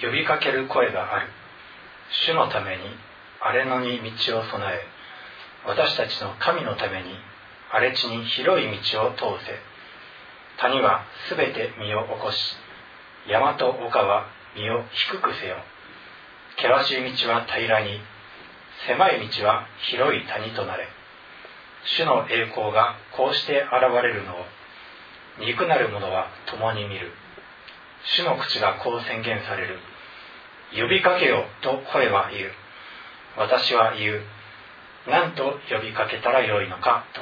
呼びかける声がある。主のために荒れ野に道を備え私たちの神のために荒れ地に広い道を通せ。谷はすべて身を起こし山と丘は身を低くせよ。険しい道は平らに狭い道は広い谷となれ。主の栄光がこうして現れるのを憎なる者は共に見る。主の口がこう宣言される。呼びかけよと声は言う。私は言う。何と呼びかけたらよいのかと。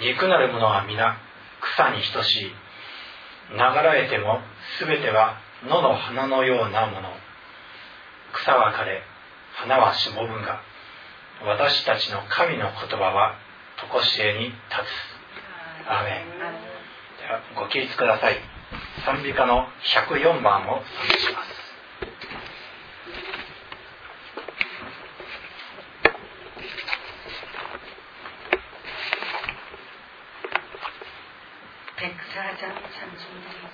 憎なる者は皆草に等しい。流られても全ては野の花のようなもの。草は枯れ花はしぼむが。私たちの神の言葉は常しえに立つ。アーメン。ではご起立ください賛美歌の104番を賛美します백사장 찬송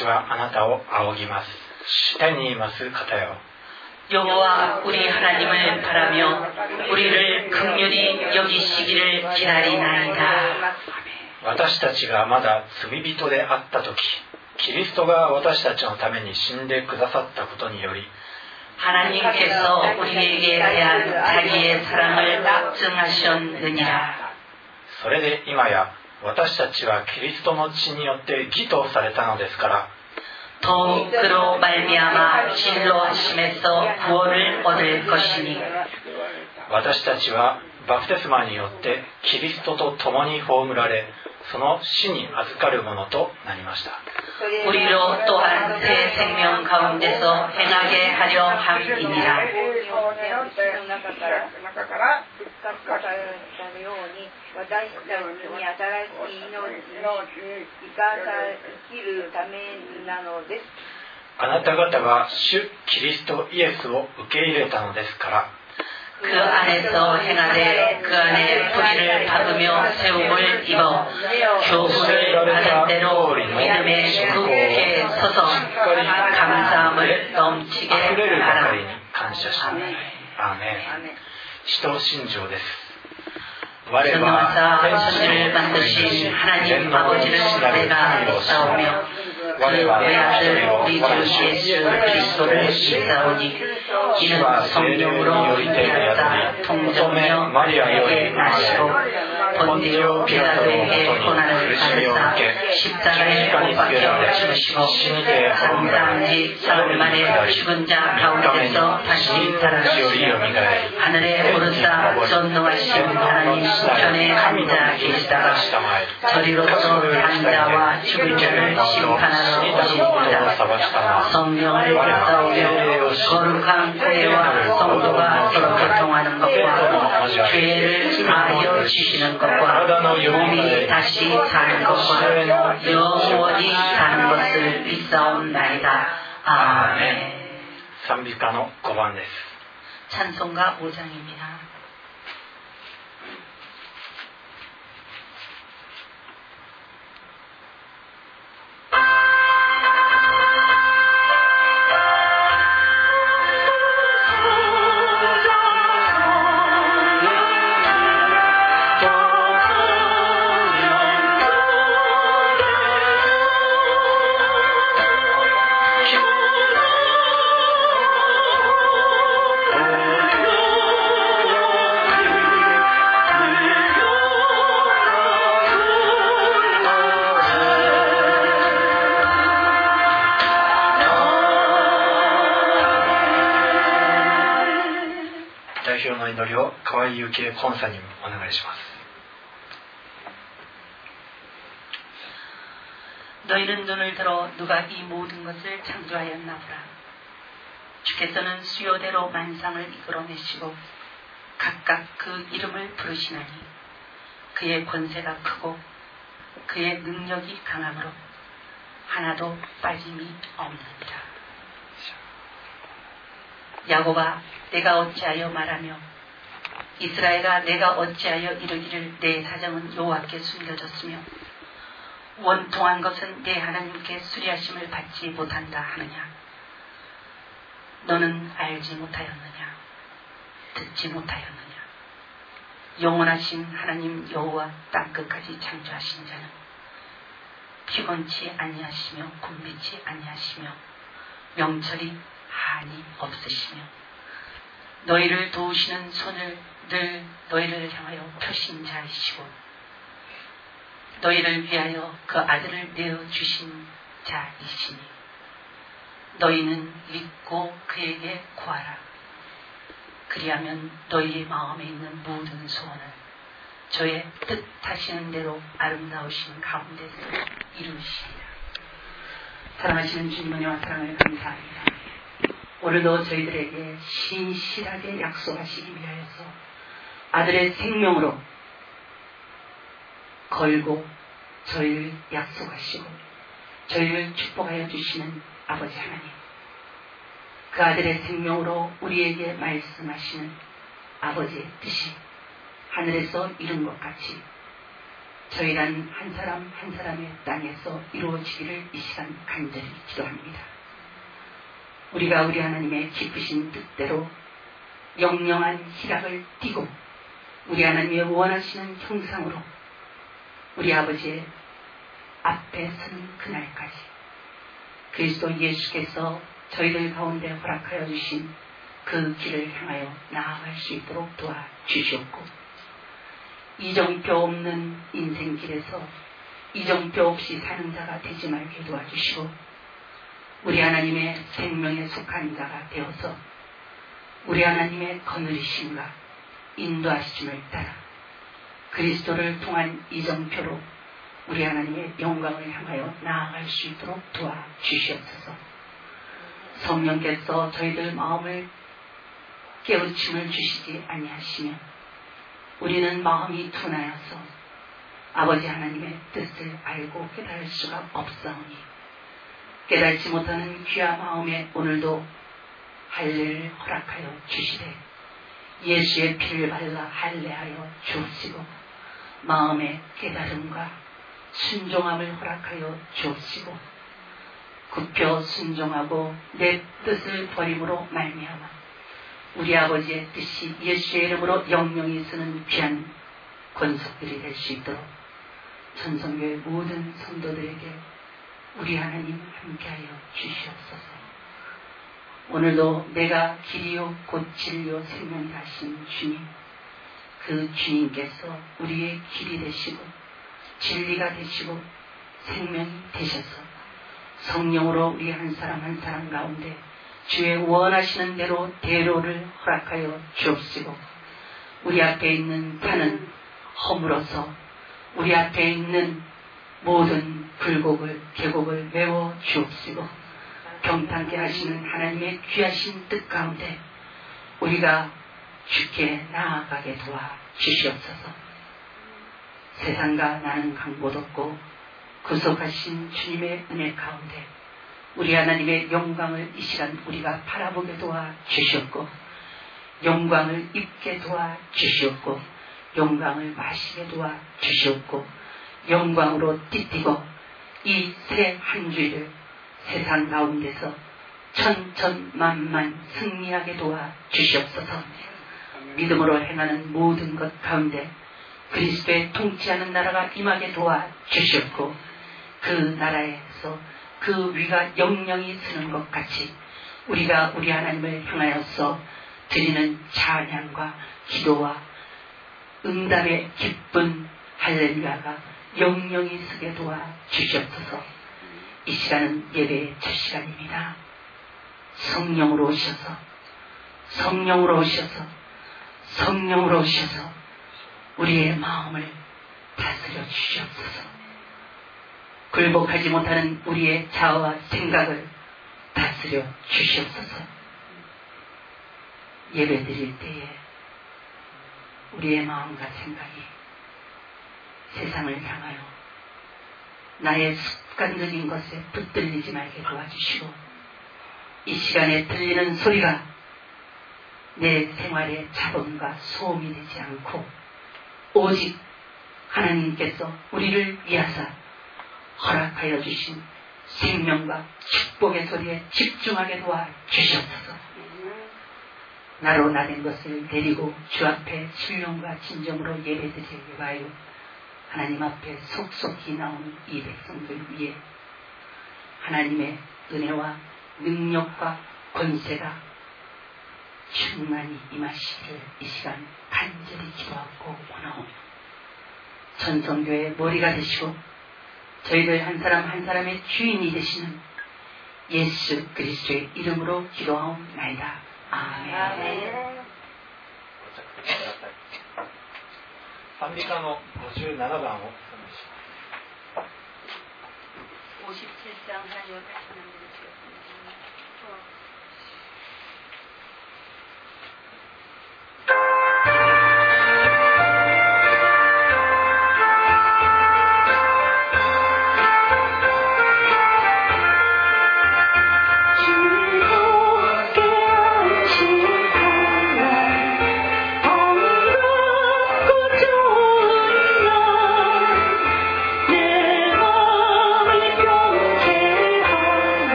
私はあなたを仰ぎます下にいます方よ 여호와 우리 하나님을 바라며 우리를 극률히 여기시기를 기다리나이다. 私たちがまだ罪人であった時キリストが私たちのために死んでくださったことにより 하나님께서 우리에게 대한 자기의 사랑을 증하셨느니라. それで今や 私たちはキリストの血によって義とされたのですから 또 그로 말미암아 진로 하심에서 구원을 얻을 것이니 私たちはバプテスマによってキリストと共に葬られ その死に預かるものとなりました 우리로 또한 새 생명 가운데서 행하게 하려 함이니라. 中から中から復活されたように私たちに新しい命に生かさ生きるためなのです。あなた方は主キリストイエスを受け入れたのですから 그 안에서 행하되 그 안에 뿌리를 박으며 세움을 입어 교훈을 받은 대로 믿음에 굳게 서서 감사함을 넘치게 하 라. 아 멘. 시도신조です。저는 와서 하늘을 만드신 하나님 아버지를 내가 믿사오며 我々一人を主イエス・キリストで死んだに主は尊厳論を受けられたとめのマリアよりしろ고 본디오 빌라도에게 고난을 받으사 십자가에 못 박혀 죽으시고 장사한지 사흘 만에 죽은 자 가운데서 다시 살아나시며 하늘에 오르사 전능하신 하나님 우편에 앉아 계시다가 저리로서 산자와 죽은 자를 심판하러 오십니다. 성령을 받사오며 거룩한 교회와 성도가 서로 교통하는 것과 죄를 사하여 주시는 것과 몸이 다시 사는 것과 영원히 사는 것을 믿사옵나이다. 아멘. 賛美歌の5番です 찬송가 5장입니다. 河合幸恵コンサにお願いします 너희는 눈을 들어 누가 이 모든 것을 창조하였나 보라. 주께서는 수요대로 만상을 이끌어내시고 각각 그 이름을 부르시나니 그의 권세가 크고 그의 능력이 강함으로 하나도 빠짐이 없느니라. 야곱아 내가 어찌하여 말하며 이스라엘아 내가 어찌하여 이르기를 내 사정은 여호와께 숨겨졌으며 원통한 것은 내 하나님께 수리하심을 받지 못한다 하느냐? 너는 알지 못하였느냐? 듣지 못하였느냐? 영원하신 하나님 여호와 땅 끝까지 창조하신 자는 피곤치 아니하시며 곤비치 아니하시며 명철이 한이 없으시며 너희를 도우시는 손을 늘 너희를 향하여 펴신 자이시고 너희를 위하여 그 아들을 내어 주신 자이시니 너희는 믿고 그에게 구하라. 그리하면 너희의 마음에 있는 모든 소원을 저의 뜻하시는 대로 아름다우신 가운데서 이루시리라. 사랑하시는 주님 은혜와 사랑을 감사합니다. 오늘도 저희들에게 신실하게 약속하시기 위하여서 아들의 생명으로 걸고 저희를 약속하시고 저희를 축복하여 주시는 아버지 하나님. 그 아들의 생명으로 우리에게 말씀하시는 아버지의 뜻이 하늘에서 이룬 것 같이 저희란 한 사람 한 사람의 땅에서 이루어지기를 이 시간 간절히 기도합니다. 우리가 우리 하나님의 기쁘신 뜻대로 영영한 희락을 띠고 우리 하나님의 원하시는 형상으로 우리 아버지의 앞에 서는 그날까지 그리스도 예수께서 저희들 가운데 허락하여 주신 그 길을 향하여 나아갈 수 있도록 도와주시옵고 이정표 없는 인생길에서 이정표 없이 사는 자가 되지 말게 도와주시고 우리 하나님의 생명에 속한 자가 되어서 우리 하나님의 거느리심과 인도하심을 따라 그리스도를 통한 이정표로 우리 하나님의 영광을 향하여 나아갈 수 있도록 도와주시옵소서. 성령께서 저희들 마음을 깨우침을 주시지 아니하시면 우리는 마음이 둔하여서 아버지 하나님의 뜻을 알고 깨달을 수가 없사오니 깨달지 못하는 귀한 마음에 오늘도 할례를 허락하여 주시되 예수의 피를 발라 할례하여 주옵시고 마음의 깨달음과 순종함을 허락하여 주옵시고 굽혀 순종하고 내 뜻을 버림으로 말미암아 우리 아버지의 뜻이 예수의 이름으로 영영이 쓰는 귀한 권속들이 될 수 있도록 전성교의 모든 성도들에게 우리 하나님 함께하여 주시옵소서. 오늘도 내가 길이요 곧 진리요 생명이 하신 주님 그 주님께서 우리의 길이 되시고 진리가 되시고 생명이 되셔서 성령으로 우리 한 사람 한 사람 가운데 주의 원하시는 대로 대로를 허락하여 주옵시고 우리 앞에 있는 산은 허물어서 우리 앞에 있는 모든 불곡을 계곡을 메워 주옵시고 경탄케 하시는 하나님의 귀하신 뜻 가운데 우리가 주께 나아가게 도와 주시옵소서. 세상과 나는 강못 없고 구속하신 주님의 은혜 가운데 우리 하나님의 영광을 이 시간 우리가 바라보게 도와 주시옵고 영광을 입게 도와 주시옵고 영광을 마시게 도와 주시옵고 영광으로 띠띠고 이 새 한 주일을 세상 가운데서 천천만만 승리하게 도와 주시옵소서. 믿음으로 행하는 모든 것 가운데 그리스도의 통치하는 나라가 임하게 도와 주시옵고 그 나라에서 그 위가 영영이 쓰는 것 같이 우리가 우리 하나님을 향하여서 드리는 찬양과 기도와 응답의 기쁜 할렐루야가 영영이 쓰게 도와 주시옵소서 이 시간은 예배의 첫 시간입니다. 성령으로 오셔서 성령으로 오셔서 성령으로 오셔서 우리의 마음을 다스려 주시옵소서. 굴복하지 못하는 우리의 자아와 생각을 다스려 주시옵소서. 예배 드릴 때에 우리의 마음과 생각이 세상을 향하여 나의 습관적인 것에 붙들리지 말게 도와주시고 이 시간에 들리는 소리가 내 생활의 자본과 소음이 되지 않고 오직 하나님께서 우리를 위하사 허락하여 주신 생명과 축복의 소리에 집중하게 도와 주시옵소서. 나로 나된 것을 데리고 주 앞에 신령과 진정으로 예배드리게 와요. 하나님 앞에 속속히 나오는 이 백성들 위해 하나님의 은혜와 능력과 권세가 충만히 임하시기를 이 시간 간절히 기도하고 원하오며 전성교의 머리가 되시고 저희들 한 사람 한 사람의 주인이 되시는 예수 그리스도의 이름으로 기도하옵나이다. 아멘. 아멘. 賛美歌の57番を57장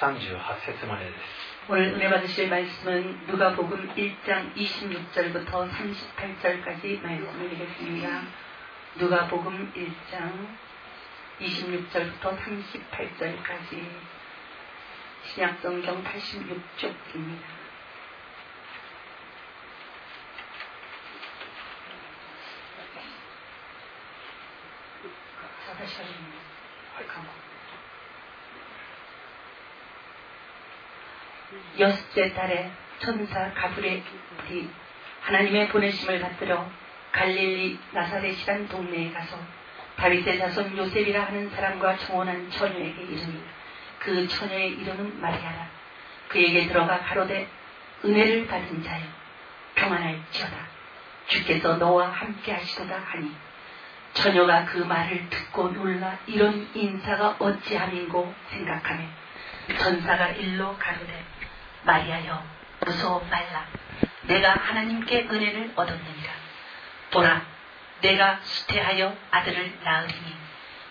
38節までです 오늘 은혜 받으실 말씀은 누가복음 1장 26절부터 38절까지 말씀을 드리겠습니다. 누가복음 1장 26절부터 38절까지 신약성경 86쪽입니다. 여섯째 달에 천사 가브리엘이 하나님의 보내심을 받들어 갈릴리 나사렛이란 동네에 가서 다윗의 자손 요셉이라 하는 사람과 청혼한 처녀에게 이르니 그 처녀의 이름은 마리아라. 그에게 들어가 가로되 은혜를 받은 자여 평안할지어다. 주께서 너와 함께 하시도다 하니 처녀가 그 말을 듣고 놀라 이런 인사가 어찌함인고 생각하며 전사가 일로 가로되 마리아여 무서워 말라. 내가 하나님께 은혜를 얻었느니라. 보라 내가 수태하여 아들을 낳으리니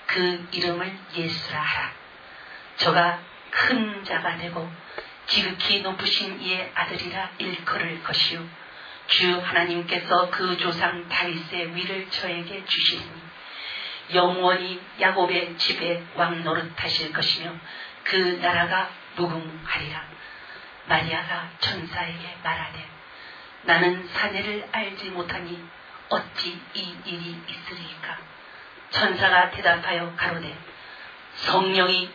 그 이름을 예수라 하라. 저가 큰 자가 되고 지극히 높으신 이의 아들이라 일컬을 것이요. 주 하나님께서 그 조상 다윗의 위를 저에게 주시니 영원히 야곱의 집에 왕 노릇하실 것이며 그 나라가 무궁하리라. 마리아가 천사에게 말하되 나는 사내를 알지 못하니 어찌 이 일이 있으리까? 천사가 대답하여 가로되 성령이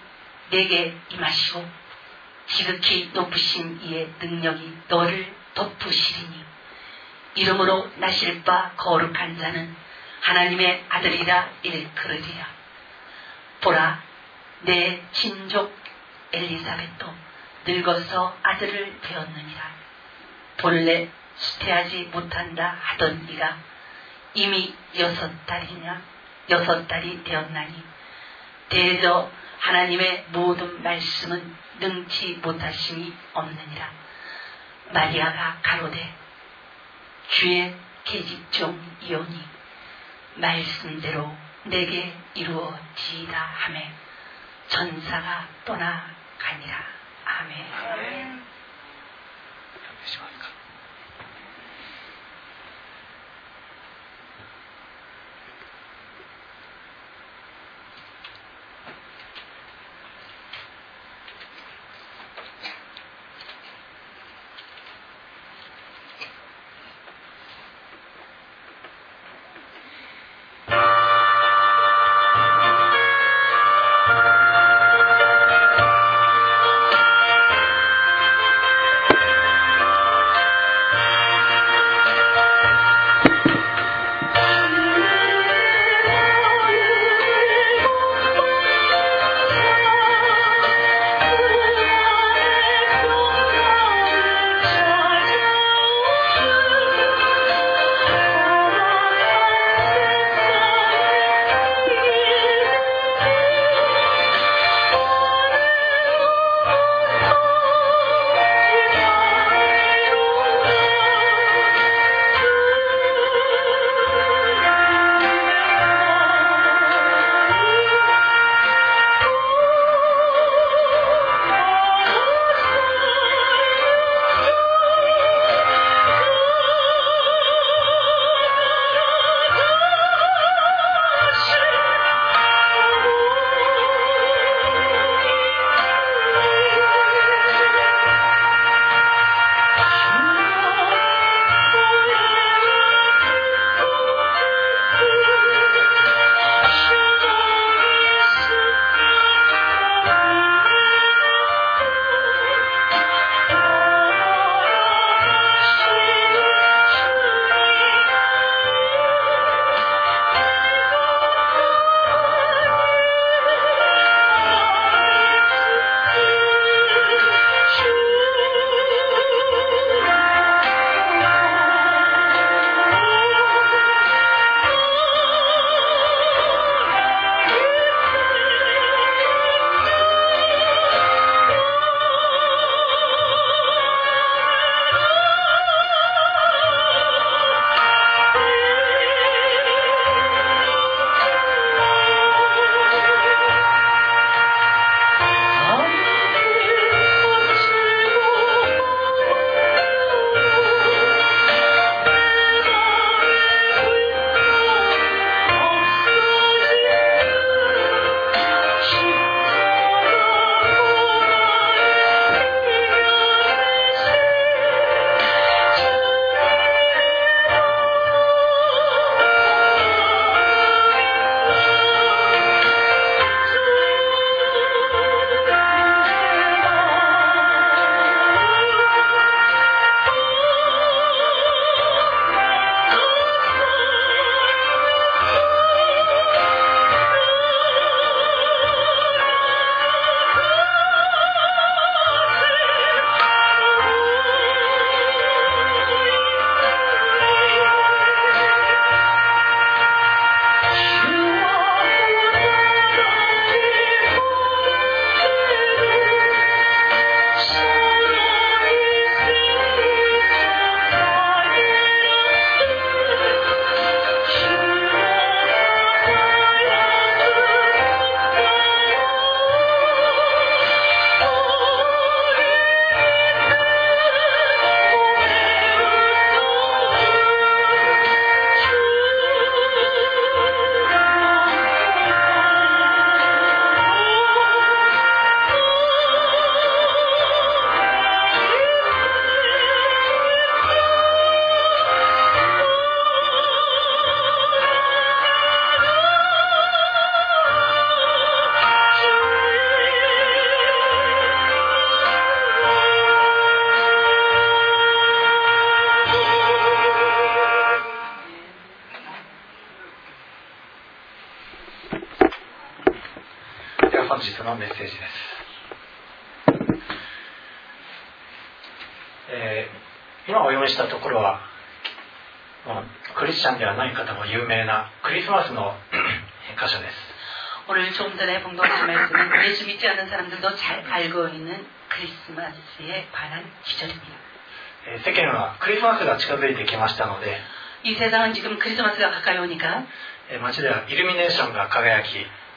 내게 임하시고 지극히 높으신 이의 능력이 너를 덮으시리니 이름으로 나실 바 거룩한 자는 하나님의 아들이라 일컬으리라. 보라, 내 친족 엘리사벳도 늙어서 아들을 배웠느니라. 본래 수태하지 못한다 하던 이가 이미 여섯 달이냐 여섯 달이 되었나니 대저 하나님의 모든 말씀은 능치 못하심이 없느니라. 마리아가 가로되 주의 계집종 이오니 말씀대로 내게 이루어지이다 하매 전사가 떠나가니라. アーメン。のメッセージです、えー今お読みしたところはもうクリスチャンではない方も有名なクリスマスの箇所です 오늘 조금 전에 봉독하신 말씀은 예수 믿지 않는 사람들도 잘 알고 있는 크리스마스에 관한 기절입니다. えー世間はクリスマスが近づいてきましたので 이 세상은 지금 크리스마스가 가까이 오니까 えー街ではイルミネーションが輝き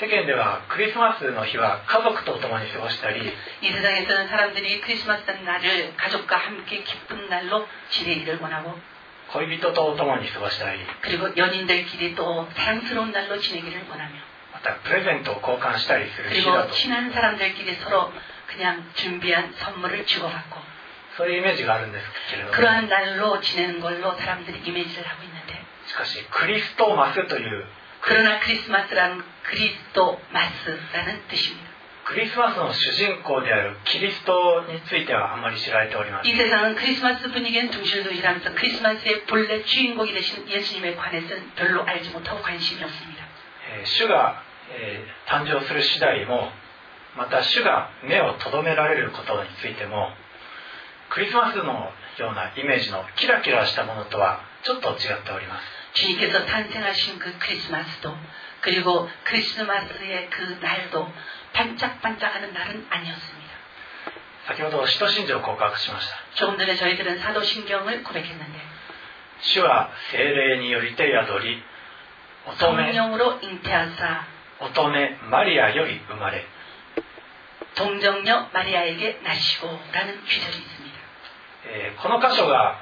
世間ではクリスマスの日は家族と共に過ごしたり 이 세상에서는 사람들이 크리스마스 날을 가족과 함께 기쁜 날로 지내기를 원하고 恋人と共に過ごしたり 그리고 연인들끼리 또 사랑스러운 날로 지내기를 원하며 またプレゼントを交換したりする日だ 그리고 と 친한 사람들끼리 서로 그냥 준비한 선물을 주고받고 そういうイメージがあるんですけれども 그러한 날로 지내는 걸로 사람들이 이미지를 하고 있는데 しかしクリストマスという 그러나 크리스마스란 그리스도마스라는 뜻입니 다. 크리스마스의 주인공이 그리스도에 대해あまり知られておりません.이 세상은 크리스마스 분위기엔 둥실둥실하면서 크리스마스의 본래 주인공이 되신 예수님에 관해서는 별로 알지 못하고 관심이 없습니 다. 주가誕生する次第もまた主が目をとどめられることについてもクリスマスのようなイメージのキラキラしたものとはちょっと違っております。 주님께서 탄생하신 그 크리스마스도 그리고 크리스마스의 그 날도 반짝반짝하는 날은 아니었습니다. 先ほど使徒信条を告白しました 조금 전에 저희들은 사도신경을 고백했는데 主は精霊によりて宿り乙女 성령으로 잉태하사 乙女マリアより生まれ 동정녀 마리아에게 나시고 라는 귀절이 있습니다. えーこの箇所が、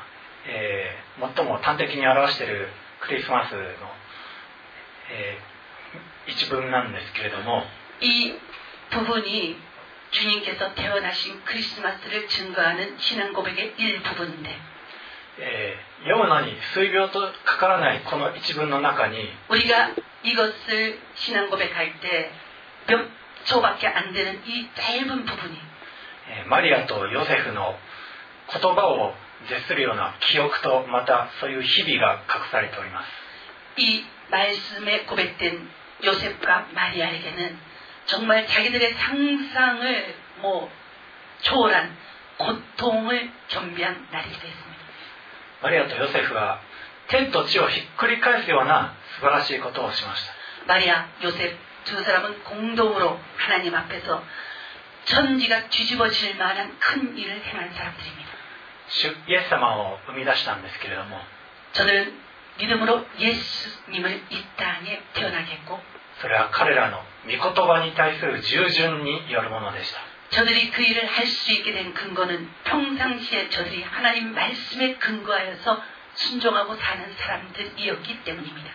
えー最も端的に表している クリスマスの、えー一文なんですけれども 이 부분이 주님께서 태어나신 크리스마스를 증거하는 신앙 고백의 일부분인데 えー読むのに数秒とかからないこの一文の中に 우리가 이것을 신앙 고백할 때 몇 초밖에 안 되는 이 짧은 부분이 えーマリアとヨセフの言葉を 絶するような記憶とまたそういう日々が隠されております 이 말씀에 고백된 요셉과 마리아에게는 정말 자기들의 상상을 뭐 초월한 고통을 겸비한 날이기도 했습니다. マリアとヨセフは天と地をひっくり返すような素晴らしいことをしました 마리아, 요셉 두 사람은 공동으로 하나님 앞에서 천지가 뒤집어질 만한 큰 일을 행한 사람들입니다. 다 主イエス様を生み出したんですけれども 저들은 믿음으로 예수님을 이 땅에 태어나게 했고 それは彼らの御言葉に対する従順によるものでした 저들이 그 일을 할 수 있게 된 근거는 평상시에 저들이 하나님 말씀에 근거하여서 순종하고 사는 사람들이었기 때문입니다.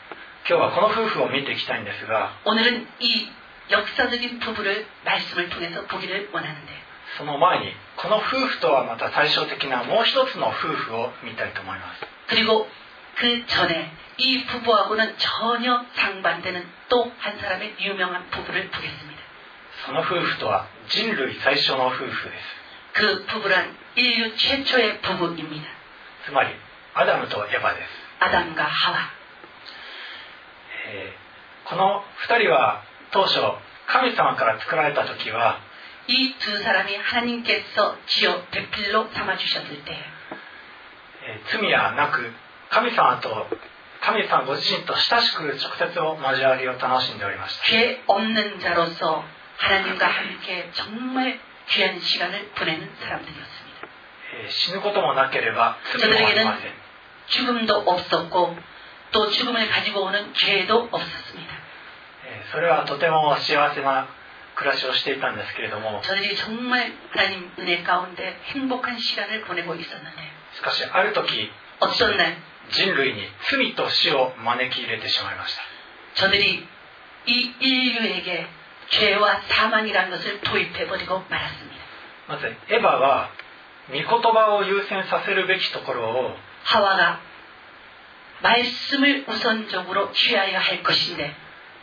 今日はこの夫婦を見ていきたいんですが 오늘은 이 역사적인 부부를 말씀을 통해서 보기를 원하는데 その前にこの夫婦とはまた対照的なもう一つの夫婦を見たいと思います 그리고 그 전에 이 부부하고는 전혀 상반되는 또 한 사람의 유명한 부부를 보겠습니다. その夫婦とは人類最初の夫婦です 그 부부란 인류 최초의 부부입니다. つまりアダムとエバです、 아담과 하와. えーこの2人は当初神様から作られた時は 이 두 사람이 하나님께서 지어 백필로 삼아 주셨을 때, 罪はなく神様と神様ご自身と親しく直接交わりを楽しんでおりました죄 없는 자로서 하나님과 함께 정말 귀한 시간을 보내는 사람들이었습니 다. 死ぬこともなければ罪もありません죽음도 없었고 또 죽음을 가지고 오는 기회도 없었습니 다. それはとても幸せな暮らしをしていたんですけれども 저들이 정말 하나님 은혜 가운데 행복한 시간을 보내고 있었는데 しかしある時 어떤 날 人類に罪と死を招き入れてしまいました 저들이 이 인류에게 죄와 사망이라는 것을 도입해버리고 말았습니다. まずエヴァは御言葉を優先させるべきところを 하와가 말씀을 우선적으로 취하여 할 것인데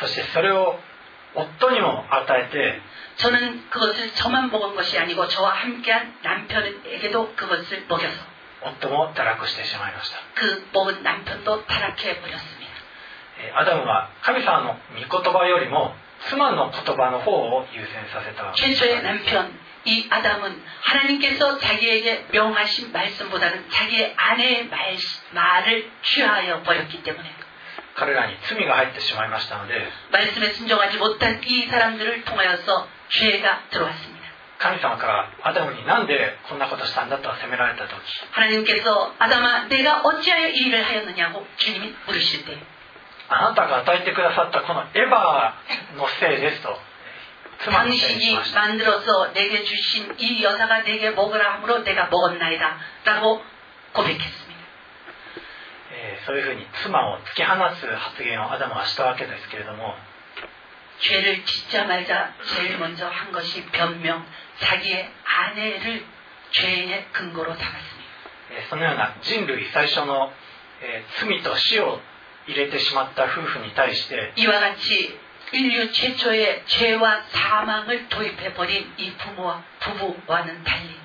そしてそれを夫にも与えて 저는 그것을 저만 먹은 것이 아니고 저와 함께한 남편에게도 그것을 먹여서 夫も堕落してしまいました 그 먹은 남편도 타락해 버렸습니다. えーアダムは神様の御言葉よりも妻の言葉の方を優先させたわけです 최초의 남편 이 아담은 하나님께서 자기에게 명하신 말씀보다는 자기의 아내의 말, 말을 취하여 버렸기 때문에 彼らに罪が入ってしまいましたので 말씀에 순종하지 못한 이 사람들을 통하여서 죄가 들어왔습니다. 神様からアダムになんでこんなことしたんだと責められた時 하나님께서 아담아 내가 어찌하여 이 일을 하였느냐고 주님이 물으실 때 あなたが与えてくださったこのエヴァのせいですと妻にせいにし 당신이 ました 만들어서 내게 주신 이 여자가 내게 먹으라 함으로 내가 먹었나이다 라고 고백했습니다. えー そういうふうに妻を突き放す発言をアダムはしたわけですけれども죄를 짓자마자 제일 먼저 한 것이 변 명, 자기의 아내를 죄의 근거로 삼았습니 다. そのような人類最初の罪と死を入れてしまった夫婦に対して이와 같이 인류 최초의 죄와 사망을 도입해 버린 이 부모와 부부와는 달리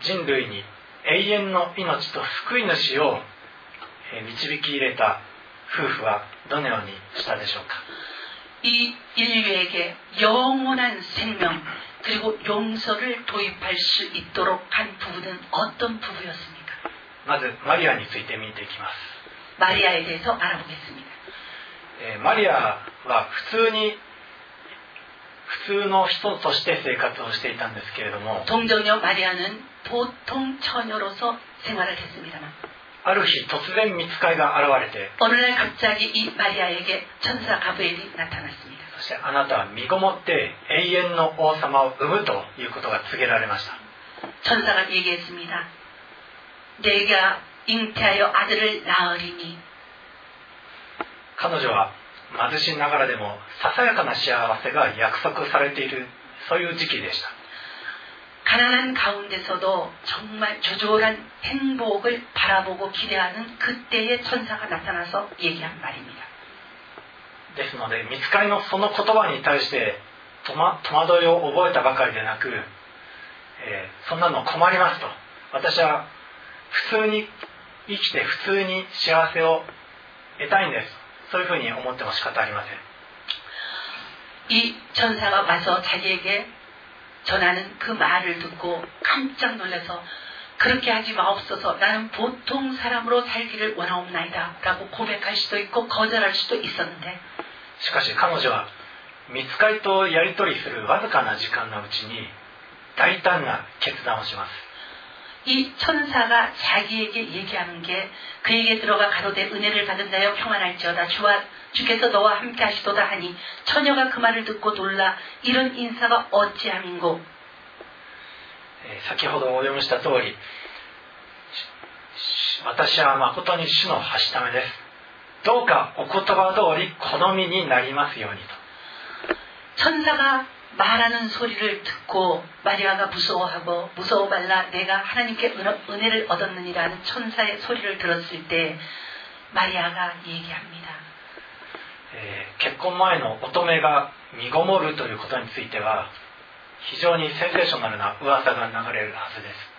人類に永遠の命と救い主を導き入れた夫婦はどのようにしたでしょうか 이 인류에게 영원한 생명 그리고 용서를 도입할 수 있도록 한 부부는 어떤 부부였습니까? まずマリアについて見ていきます 마리아에 대해서 알아보겠습니다. えーマリアは普通に普通の人として生活をしていたんですけれども 동정녀 마리아는 보통 처녀로서 생활을 했습니다만 ある日突然見つかいが現れて 어느 날 갑자기 이 마리아에게 천사 가브엘이 나타났습니다. そしてあなたは身ごもって永遠の王様を産むということが告げられました 천사가 얘기했습니다. 내가 잉태하여 아들을 낳으리니 彼女は貧しいながらでもささやかな幸せが約束されているそういう時期でした 가난한 가운데서도 정말 조촐한 행복을 바라보고 기대하는 그때의 천사가 나타나서 얘기한 말입니다. ですので見つかりのその言葉に対して戸,、ま、戸惑いを覚えたばかりでなく、えーそんなの困りますと私は普通に生きて普通に幸せを得たいんですそういうふうに思っても仕方ありません 이 천사가 와서 자기에게 전하는 그 말을 듣고 깜짝 놀라서 그렇게 하지 마옵소서 나는 보통 사람으로 살기를 원하옵나이다 라고 고백할 수도 있고 거절할 수도 있었는데 しかし彼女は見つかりとやり取りするわずかな時間のうちに大胆な決断をします 이 천사가 자기에게 얘기하는 게 그에게 들어가 가로되 은혜를 받은 자여 평안할지어다 주와 주께서 너와 함께 하시도다 하니 처녀가 그 말을 듣고 놀라 이런 인사가 어찌함인고 えー先ほどお読みした通りし私は誠に主のはしためですどうかお言葉通り好みになりますようにと 천사가 말하는 소리를 듣고 마리아가 무서워하고 무서워 말라 내가 하나님께 은- 은혜를 얻었느니라는 천사의 소리를 들었을 때 마리아가 얘기합니다. えー結婚前の乙女が身ごもるということについては非常にセンセーショナルな噂が流れるはずです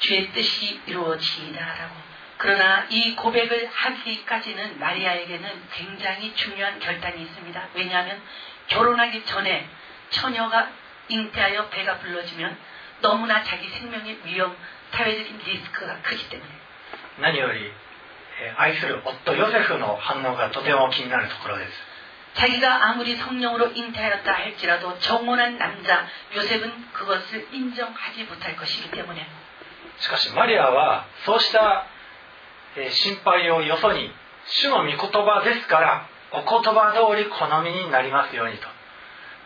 주의 뜻이 이루어지이다라고 그러나 이 고백을 하기까지는 마리아에게는 굉장히 중요한 결단이 있습니다. 왜냐하면 결혼하기 전에 처녀가 잉태하여 배가 불러지면 너무나 자기 생명의 위험, 사회적인 리스크가 크기 때문에 何より、えー愛する夫ヨセフの反応がとても気になるところです 자기가 아무리 성령으로 잉태하였다 할지라도 정혼한 남자 요셉은 그것을 인정하지 못할 것이기 때문에 しかしマリアはそうした、えー心配をよそに主の御言葉ですからお言葉通り好みになりますようにと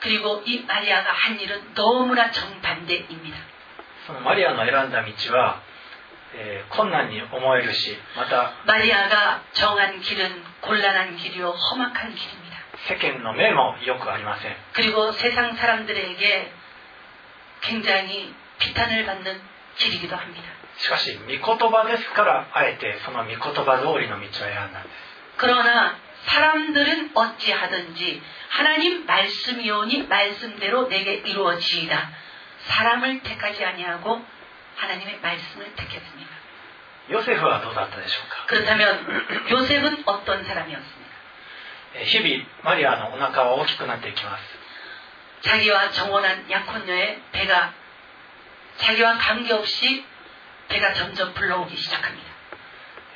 그리고 이 마리아가 한 일은 너무나 정반대입니다. そのマリアの選んだ道は、えー困難に思えるしまた 마리아가 정한 길은 곤란한 길이요 험악한 길입니다. 世間の目もよくありません 그리고 세상 사람들에게 굉장히 비탄을 받는 길이기도 합니다. しかし御言葉ですからあえてその御言葉通りの道を選んだんです 그러나 사람들은 어찌하든지 하나님 말씀이오니 말씀대로 내게 이루어지이다. 사람을 택하지 아니하고 하나님의 말씀을 택했습니다. ヨセフはどうだったでしょうか 그렇다면 요셉은 어떤 사람이었습니까? えー日々マリアのお腹は大きくなっていきます 자기와 정혼한 약혼녀의 배가 자기와 관계없이 배가 점점 불러오기 시작합니다.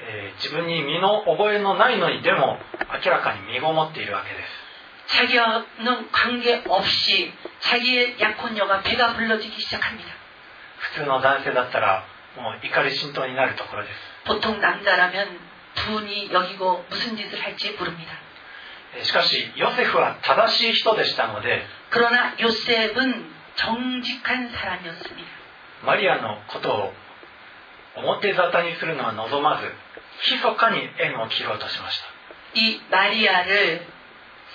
えー自分に身の覚えのないのにでも明らかに身ごもっているわけです 자기와는 관계없이 자기의 약혼녀가 배가 불러지기 시작합니다. 普通の男性だったらもう怒り心頭になるところです 보통 남자라면 분이 여기고 무슨 짓을 할지 모릅니다. えーしかしヨセフは正しい人でしたので 그러나 요셉은 정직한 사람이었습니다. マリアのことを表沙汰にするのは望まず 密かに縁を切ろうとしました 이 마리아를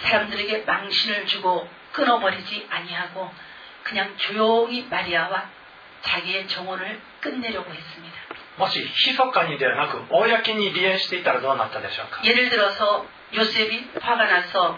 사람들에게 망신을 주고 끊어버리지 아니하고 그냥 조용히 마리아와 자기의 정혼을 끝내려고 했습니다. もし密かにではなく公に離縁していたらどうなったでしょうか 예를 들어서 요셉이 화가 나서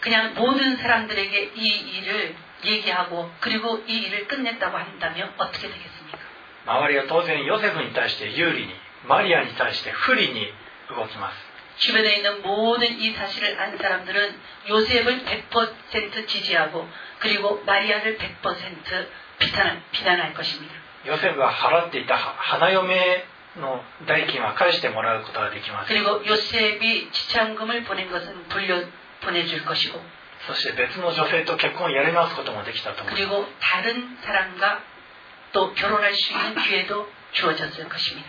그냥 모든 사람들에게 이 일을 얘기하고 그리고 이 일을 끝냈다고 한다면 어떻게 되겠습니까? 周りは当然ヨセフに対して有利に マリアに対して不利に動きます 주변에 있는 모든 이 사실을 안 사람들은 요셉을 100% 지지하고 그리고 마리아를 100% 비탄, 비난할 것입니다. ヨセフが払っていた花嫁の代金は返してもらうことができます 그리고 요셉이 지참금을 보낸 것은 돌려 보내줄 것이고 そして別の女性と結婚をやり直すこともできたと思います 그리고 다른 사람과 또 결혼할 수 있는 기회도 주어졌을 것입니다.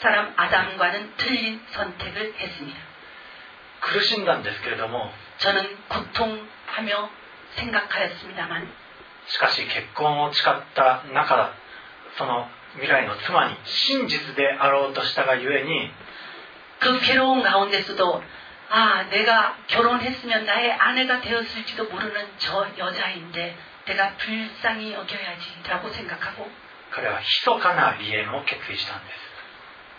사람 아담과는 틀린 선택을 했습니다. 苦しんだんですけれども 저는 고통하며 생각하였습니다만 しかし結婚を誓った中その未来の妻に真実であろうとしたがゆえに 그 괴로운 가운데서도 아 내가 결혼했으면 나의 아내가 되었을지도 모르는 저 여자인데 내가 불쌍히 여겨야지라고 생각하고 彼は密かな離縁を決意したんです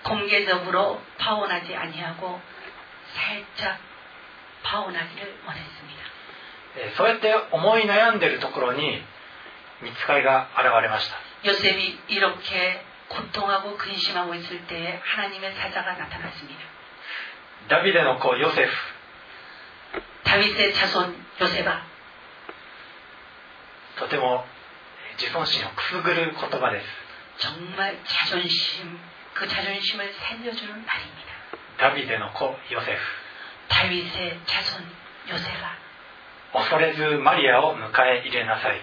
공개적으로 파혼하지 아니하고 살짝 파혼하기를 원했습니다. えーそうやって思い悩んでいるところに見つかりが現れました 요셉이 이렇게 고통하고 근심하고 있을 때에 하나님의 사자가 나타났습니다. ダビデの子ヨセフ 다윗의 자손 요셉아 とてもえー自尊心をくすぐる言葉です 정말 자존심 그 자존심을 살려주는 말입니다. ダビデの子ヨセフ 다윗의 자손 요셉아 恐れずマリアを迎え入れなさい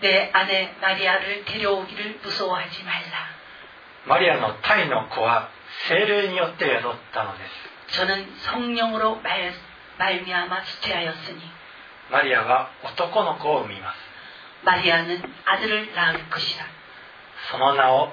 내 아내 마리아를 데려오기를 무서워하지 말라. マリアの胎の子は精霊によって宿ったのです 저는 성령으로 말, 말미암아 수태하였으니 マリアは男の子を産みます 마리아는 아들을 낳을 것이라. その名を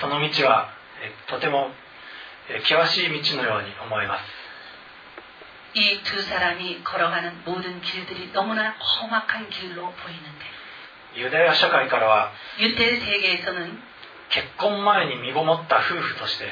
その道はとても険しい道のように思います。ユダヤ社会からは結婚前に身ごもった夫婦として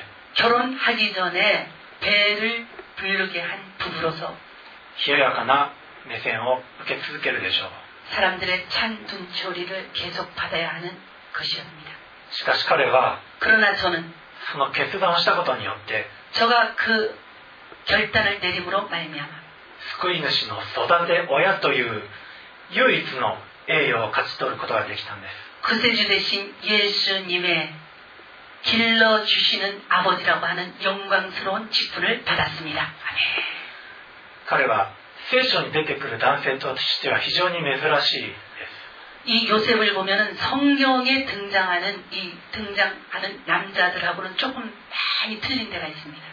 冷ややかな目線を受け続けるでしょう。 사람들의 찬 눈초리를 계속 받아야 하는 것이었습니다. しかし彼は 그러나 저는 その決断をしたことによって 저가 그 결단을 내림으로 말미암아 救い主の育て親という唯一の栄誉を勝ち取ることができたんです 구세주 대신 예수님의 길러주시는 아버지라고 하는 영광스러운 직분을 받았습니다. 아멘. 彼は 聖書に出てくる男性としては非常に珍しいです 이 요셉을 보면은 성경에 등장하는 이 등장하는 남자들하고는 조금 많이 틀린 데가 있습니다.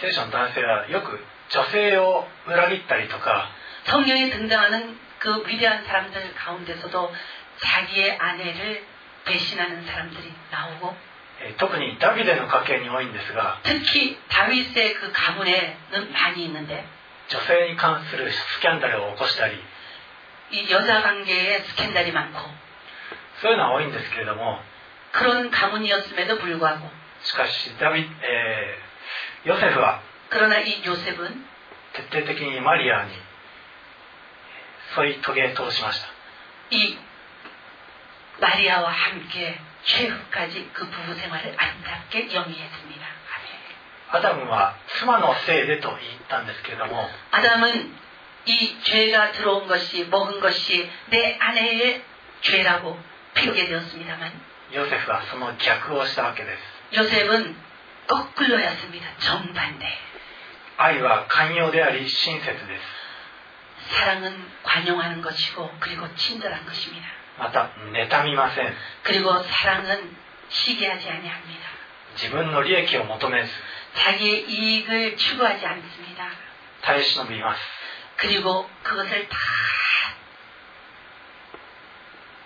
聖書の男性はよく女性を裏切ったりとか 성경에 등장하는 그 위대한 사람들 가운데서도 자기의 아내를 배신하는 사람들이 나오고 えー特にダビデの家系に多いんですが 특히 다윗의 그 가문에는 많이 있는데 女性に関するスキャンダルを起こしたり 이 여자 관계에 스캔들이 많고 そういうのは多いんですけれども 그런 가문이었음에도 불구하고 しかしダビ、えーヨセフは 그러나 이 요셉은 徹底的にマリアに添い遂げ通しました 이 마리아와 함께 최후까지 그 부부 생활을 아름답게 영위했습니다. 아멘. アダムは妻のせいでと言ったんですけれども 아담은 이 죄가 들어온 것이 먹은 것이 내 아내의 죄라고 피우게 되었습니다만 ヨセフはその逆をしたわけです 요셉은 거꾸로였습니다. 정반대. 愛は寛容であり親切です 사랑은 관용하는 것이고 그리고 친절한 것입니다. また妬みません 그리고 사랑은 시기하지 아니합니다. 自分の利益を求めず 자기의 이익을 추구하지 않습니다. 耐え忍びます 그리고 그것을 다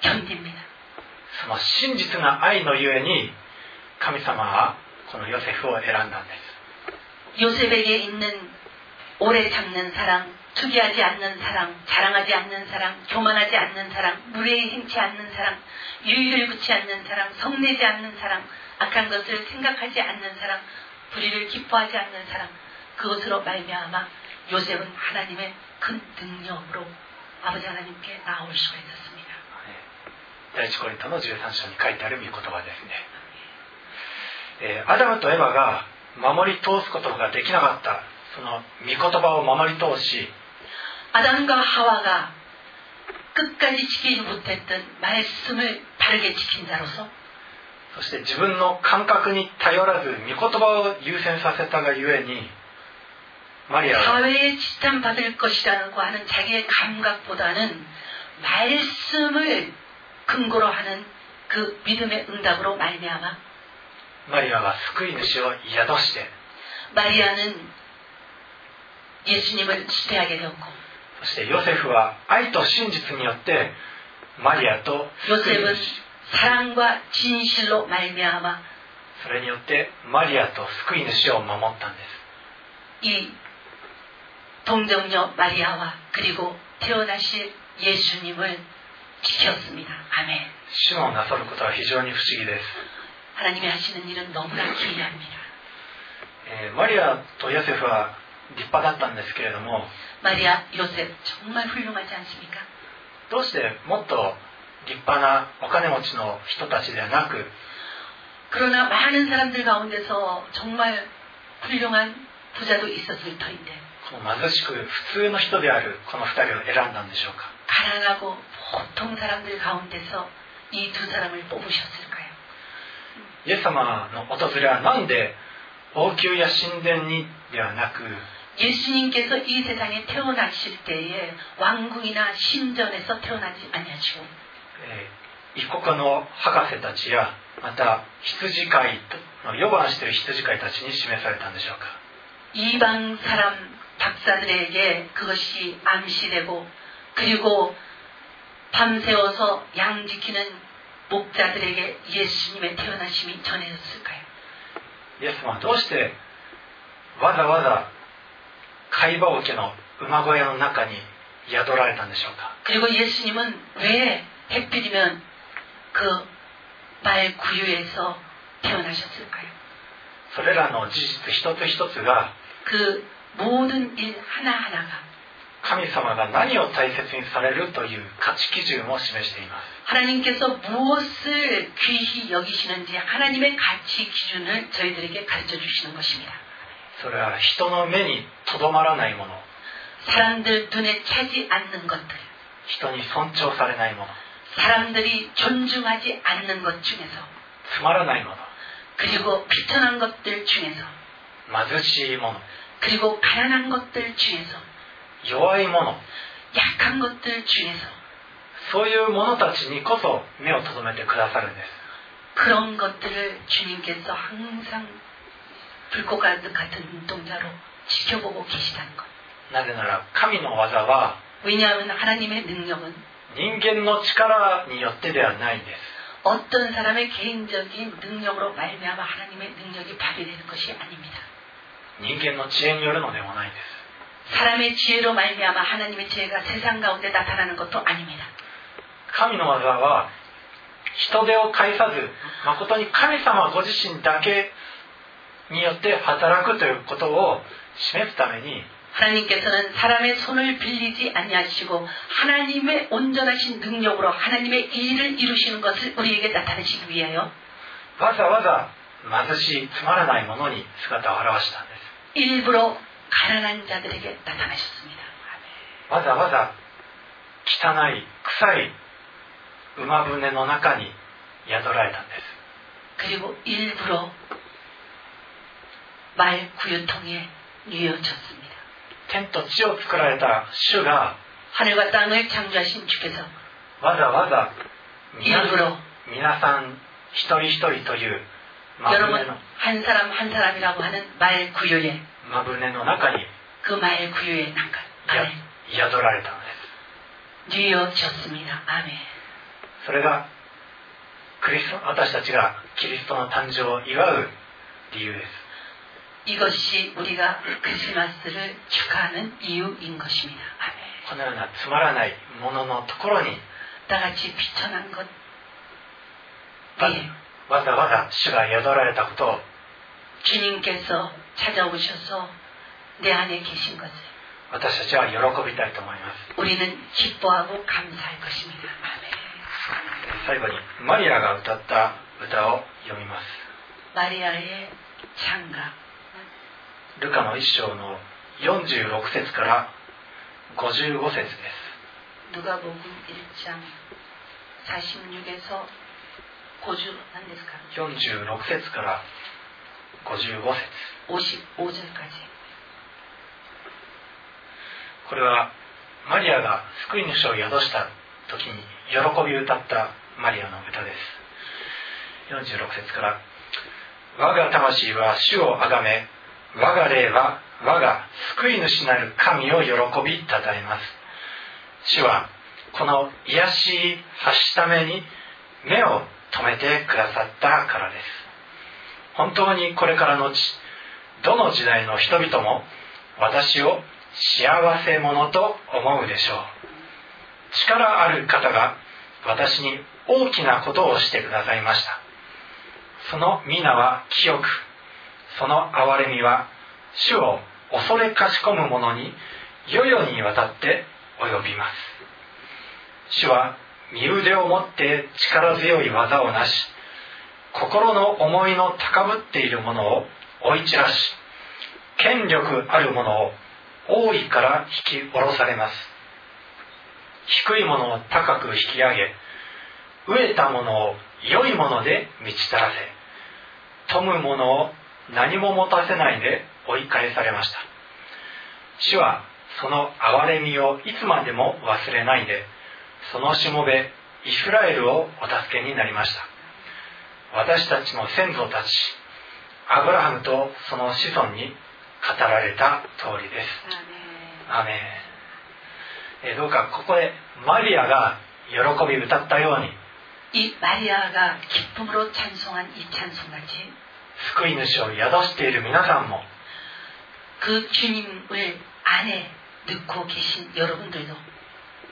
견딥니다. その真実な愛のゆえに神様はこのヨセフを選んだんです 요셉에게 있는 오래 참는 사랑, 투기하지 않는 사랑, 자랑하지 않는 사랑, 교만하지 않는 사랑, 무례히 행치 않는 사랑, 유의를 붙지 않는 사랑, 성내지 않는 사랑, 악한 것을 생각하지 않는 사랑, 불의를 기뻐하지 않는 사랑, 그것으로 말미암아 요셉은 하나님의 큰 능력으로 아버지 하나님께 나올 수가 있었습니다. 第一コリントの13章に書いてある御言葉ですね、えーアダムとエヴァが守り通すことができなかった その御言葉を守り通し 아담과 하와가 끝까지 지키지 못했던 말씀을 바르게 지킨 자로서 そして自分の感覚に頼らず御言葉を優先させたがゆえにマリアは 사회에 지탄받을 것이라고 하는 자기의 감각보다는 말씀을 근거로 하는 그 믿음의 응답으로 말미암아 マリアは救い主を宿して 마리아는 예수님을 수대하게 되었고 そしてヨセフは愛と真実によってマリアと救い 요셉은 主 사랑과 진실로 말미암아 それによってマリアと救い主を守ったんです 이 동정녀 마리아와 그리고 태어나실 예수님을 지켰습니다. 아멘. 主のなさることは非常に不思議です、 하나님이 하시는 일은 너무나 기이합니다. えーマリアとヨセフは立派だったんですけれども 마리아, 요셉 정말 훌륭하지 않습니까? どうしてもっと 立派なお金持ちの人たちではなく 그러나 많은 사람들 가운데서 정말 훌륭한 부자도 있었을 터인데 この貧しく普通の人であるこの2人を選んだんでしょうか 가난하고 보통 사람들 가운데서 이 두 사람을 뽑으셨을까요? イエス様の訪れは何で王宮や神殿にではなく 예수님께서 이 세상에 태어나실 때에 왕궁이나 신전에서 태어나지 아니하시고 えー一国の博士たちやまた羊飼いの予番している羊飼いたちに示されたんでしょうか 이방 사람 박사들에게 그것이 암시되고 그리고 밤새워서 양 지키는 목자들에게 예수님의 태어나심이 전해졌을까요? イエス様はどうしてわざわざ貝羽桶の馬小屋の中に宿られたんでしょうか 그리고 예수님은 왜 해필이면 그 말 구유에서 태어나셨을까요? それらの事実一つ一つが 그 모든 일 하나하나가 神様が何を大切にされるという価値基準を示しています 하나님께서 무엇을 귀히 여기시는지 하나님의 가치 기준을 저희들에게 가르쳐 주시는 것입니다. それは人の目にとどまらないもの 사람들 눈에 차지 않는 것들, 人に尊重されないもの 사람들이 존중하지 않는 것 중에서 つまらないもの 그리고 비천한 것들 중에서 貧しいもの 그리고 가난한 것들 중에서 弱いもの 약한 것들 중에서 そういう者たちにこそ目を留めてくださるんです 그런 것들을 주님께서 항상 불꽃 가득 같은 눈동자로 지켜보고 계시다는 것. なぜなら神の技は 왜냐하면 하나님의 능력은 人間の力によってではないんです 어떤 사람의 개인적인 능력으로 말미암아 하나님의 능력이 발휘되는 것이 아닙니다. 人間の知恵によるのでもないんです 사람의 지혜로 말미암아 하나님의 지혜가 세상 가운데 나타나는 것도 아닙니다. 神の技は人手を介さず誠に神様ご自身だけによって働くということを示すために 하나님께서는 사람의 손을 빌리지 아니하시고 하나님의 온전하신 능력으로 하나님의 일을 이루시는 것을 우리에게 나타내시기 위하여 わざわざ貧しいつまらないものに姿を現したんです 일부러 가난한 자들에게 나타나셨습니다. わざわざ汚い臭い馬舟の中に宿られたんです 그리고 일부러 말 구유통에 뉘어졌습니다. 天と地を作られた主が 하늘과 땅을 창조하신 주께서 わざわざ皆 일부러 皆さん一人一人という馬 여러분 舟の 한 사람 한 사람이라고 하는 말 구유에 馬舟の中に 그 말 구유에 난가 や 안에 宿られたのです 뉘어졌습니다. 아멘. それがクリスト私たちがキリストの誕生を祝う理由です 이것이 우리가 크리스마스를 축하하는 이유인 것입니다. 아멘. このようなつまらないもののところに 나같이 비천한 것, わ 예, わざわざ主が宿られたことを 주님께서 찾아오셔서 내 안에 계신 것을 私たちは喜びたいと思います 우리는 기뻐하고 감사할 것입니다. 아멘. 最後にマリアが歌った歌を読みます 마리아의 창가 ルカの一章の 46節から55節です 누가복음 1장 46에서 고주 난데스까 46節から55節 55절까지 これはマリアが救い主を宿した時に喜び歌ったマリアの歌です46節から「我が魂は主をあがめ 我が霊は我が救い主なる神を喜びたたえます」主はこの癒しいはしために目を留めてくださったからです。本当にこれからのちどの時代の人々も私を幸せ者と思うでしょう。力ある方が私に大きなことをしてくださいました。その皆は清くその憐れみは主を恐れかしこむ者に世々にわたって及びます。主は身腕を持って力強い技をなし心の思いの高ぶっている者を追い散らし権力ある者を大いから引き下ろされます。低いものを高く引き上げ飢えたものを良いもので満ち足らせ富むものを何も持たせないで追い返されました主はその憐れみをいつまでも忘れないでそのしもべイスラエルをお助けになりました私たちの先祖たちアブラハムとその子孫に語られた通りですアメンえどうかここでマリアが喜び歌ったように 이 마리아가 기쁨으로 찬송한 이 찬송같이 救い主を宿している皆さんも 그 주님을 안에 넣고 계신 여러분들도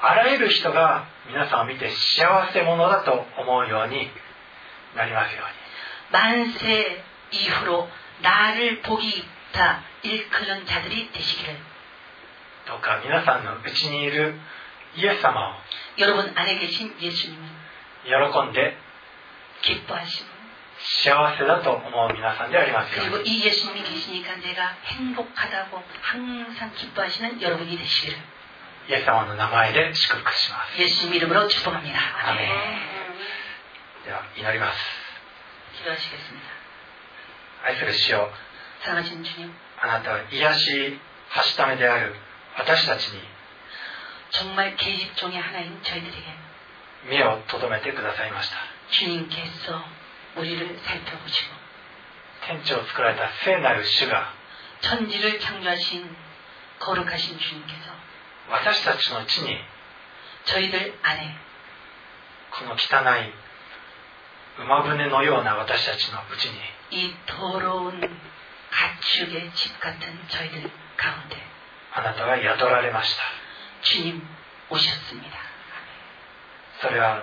あらゆる人が皆さんを見て幸せ者だと思うようになりますように 만세 이후로 나를 복이 다 일컫는 자들이 되시기를 どうか皆さんのうちにいるイエス様を 여러분 안에 계신 예수님은 喜んで 기뻐하시고 幸せだと思う皆さんでありますよう 그리고 に 이 예수님이 계시니까 내가 행복하다고 항상 기뻐하시는 여러분이 되시기를 イエス様の名前で祝福します 예수님 이름으로 축복합니다. アメ 아멘. ンでは祈ります 기도하시겠습니다. 愛する主よ 사랑하시는 주님, あなたは癒しはしためである私たちに 정말 계집 종의 하나인 저희들에게 目を留めてくださいました 주님께서 우리를 살펴보시고 天地を作られた聖なる主が 천지를 창조하신 거룩하신 주님께서 私たちの地に 저희들 안에 この汚い馬船のような私たちのうちに 이 더러운 가축의 집 같은 저희들 가운데 あなたは宿られました 주님 오셨습니다. それは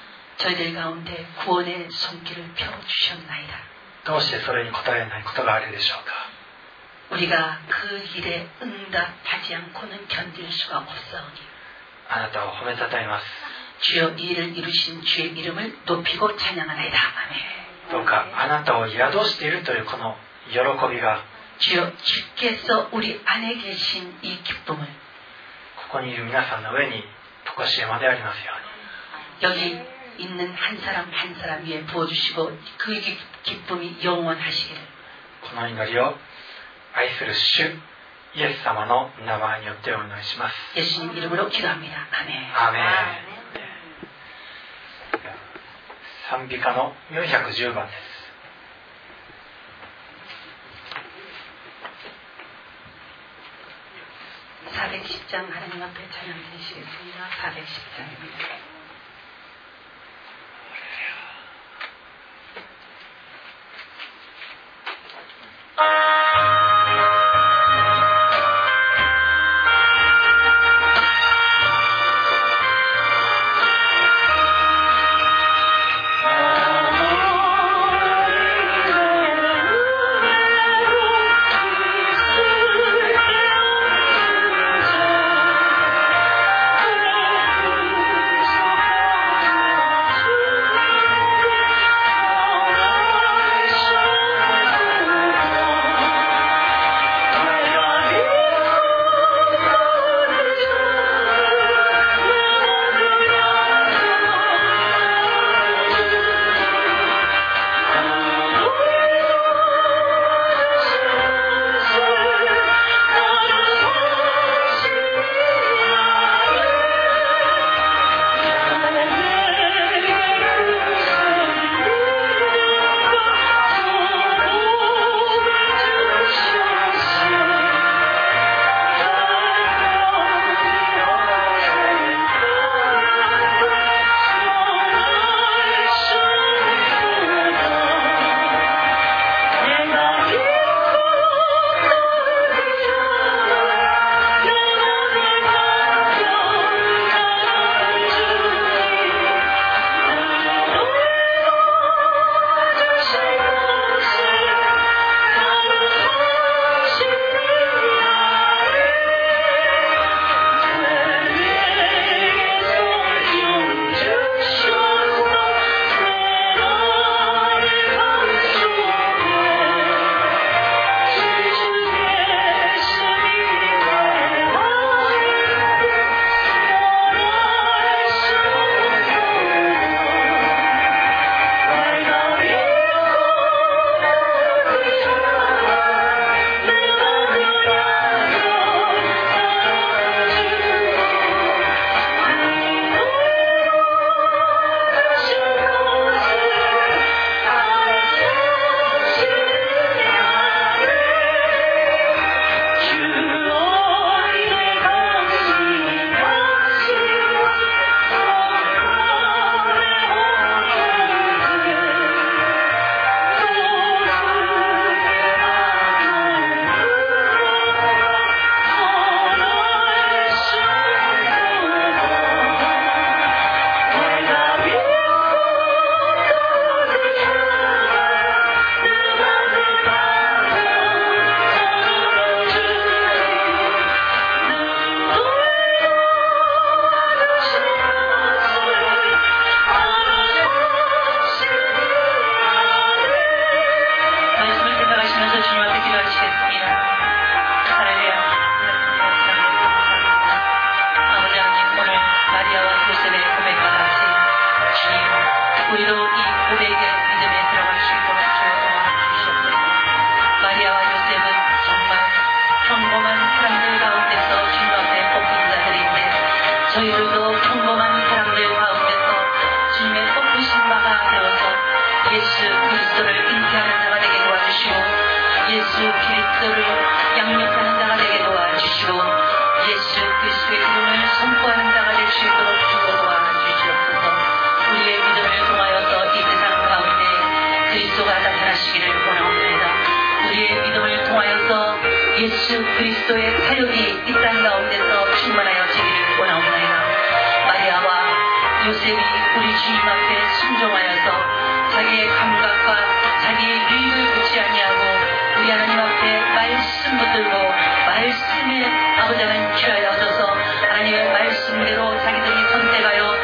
저희들 가운데 구원의 손길을 펴 주셨나이다. どうしてそれに応えないことがあるでしょうか 우리가 그 일에 응답하지 않고는 견딜 수가 없사오니 あなたを褒めたたえます 주여 이 일을 이루신 주의 이름을 높이고 찬양하나이다. 아멘. どうかあなたを宿しているというこの喜びが 주여 주께서 우리 안에 계신 이 기쁨을 ここにいる皆さんの上に常しえまでありますように 여기 있는 한 사람 한 사람 위에 부어주시고 그 기- 기쁨이 영원하시기를 この祈りを愛する主イエス様の名前によってお祈りします 예수님 이름으로 기도합니다. 아멘. アーメン賛美歌の410番です410장 하나님 앞에 찬양 드리시겠습니다. 410장입니다.「 Música 예수 그리스도의 사역이 이 땅 가운데서 충만하여지기를 원하옵나이다. 마리아와 요셉이 우리 주님 앞에 순종하여서 자기의 감각과 자기의 유익을 보지 아니하고 우리 하나님 앞에 말씀 붙들고 말씀에 아버지 하나님 귀하여 얻어서 하나님의 말씀대로 자기들이 선택하여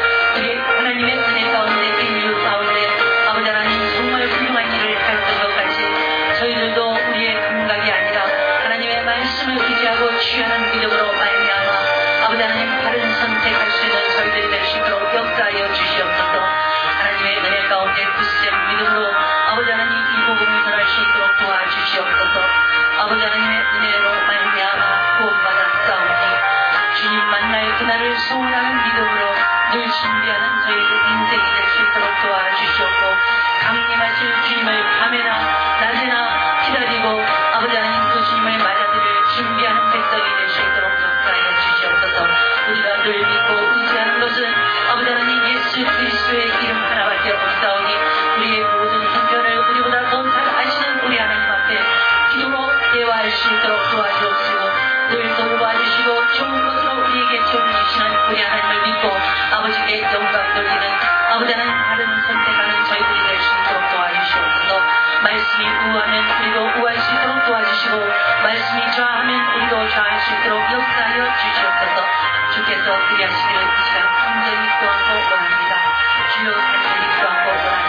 하나님 바른 선택할 수 있는 저희들이 될 수 있도록 역사하여 주시옵소서. 하나님의 은혜 가운데 굳센 믿음으로 수 있도록 도와주옵시고 늘 돌봐주시고 좋은 것으로 우리에게 채워주시는 우리 하나님을 믿고 아버지께 영광 돌리는 아버지 하나님 바른 선택하는 저희들이 될 수 있도록 도와주시옵소서. 말씀이 우하면 우리도 우할 수 있도록 도와주시고 말씀이 좌하면 우리도 좌할 수 있도록 역사하여 주시옵소서. 주께서 그리하시기를 이 시간 간절히 구하고 원합니다. 주여 간절히 구하고 원합니다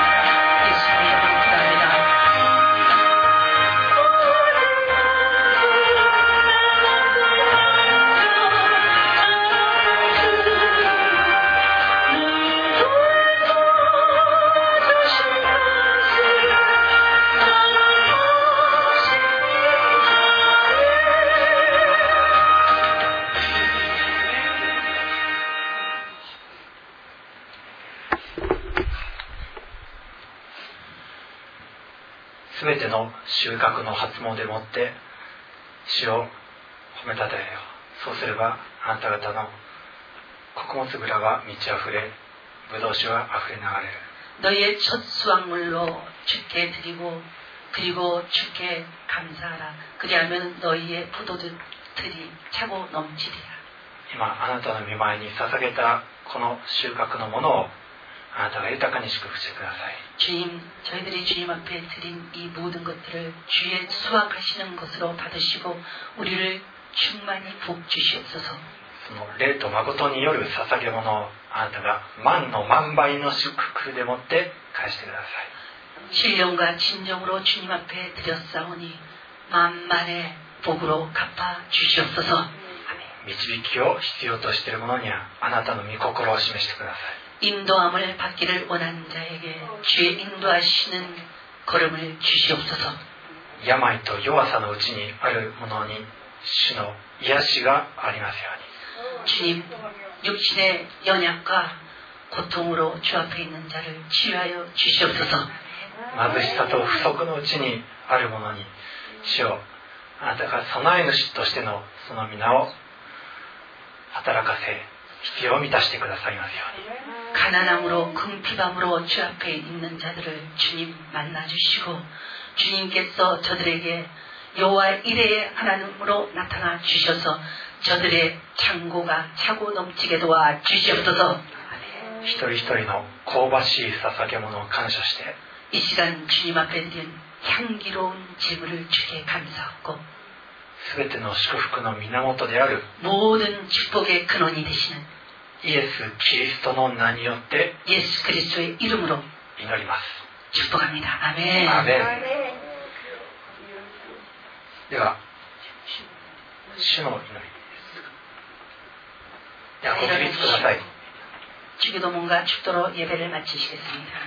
収穫の発毛でもって主を褒めたたえよそうすればあなた方の穀物蔵は満ち溢れブドウ酒は溢れ流れる 너희의 첫 수확물로 주께 드리고 그리고 주께 감사하라 그리하면 너희의 포도들이 차고 넘치리라 今あなたの見舞いに捧げたこの収穫のものを あなたが豊かに祝福してください 주님 저희들이 주님 앞에 드린 이 모든 것들을 주의 수확하시는 것으로 받으시고 우리를 충만히 복 주시옵소서 その霊と誠による捧げ物をあなたが万の万倍の祝福でもって返してください 신령과 진정으로 주님 앞에 드렸사오니 만만의 복으로 갚아 주시옵소서 아멘. 導きを必要としている者にはあなたの御心を示してください 인도함을 받기를 원하는 자에게 주의 인도하시는 걸음을 주시옵소서 病と弱さのうちにある者に主の癒しがありますよ 주님 육신의 연약과 고통으로 주 앞에 있는 자를 치유하여 주시옵소서 うに貧しさと不足のうちにある者に主をあなたが備え主としてのその皆を働かせ 必要を満たしてくださいますように 가난함으로 궁핍함으로 주 앞에 있는 자들을 주님 만나 주시고 주님께서 저들에게 여호와 이레의 하나님으로 나타나 주셔서 저들의 창고가 차고 넘치게 도와 주시옵소서 一人一人の香ばしい捧げ物を感謝して 이 시간 주님 앞에 드린 향기로운 제물을 주께 감사하고 全ての祝福の源である 모든 축복의 근원이 되시는 イエス・キリストの名によって 예수 그리스도의 이름으로 祈ります 축복합니다. 아멘. アーメンでは主の祈りですではご起立ください 주기도문과 축도로 예배를 마치시겠습니다.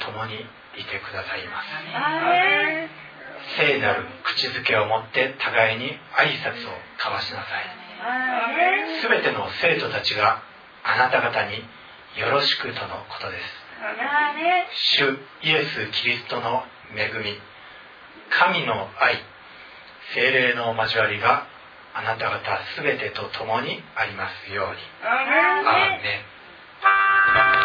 共にいてくださいます。聖なる口づけを持って互いに挨拶を交わしなさい。すべての生徒たちがあなた方によろしくとのことです。主イエス・キリストの恵み神の愛精霊の交わりがあなた方すべてと共にありますように。アーメン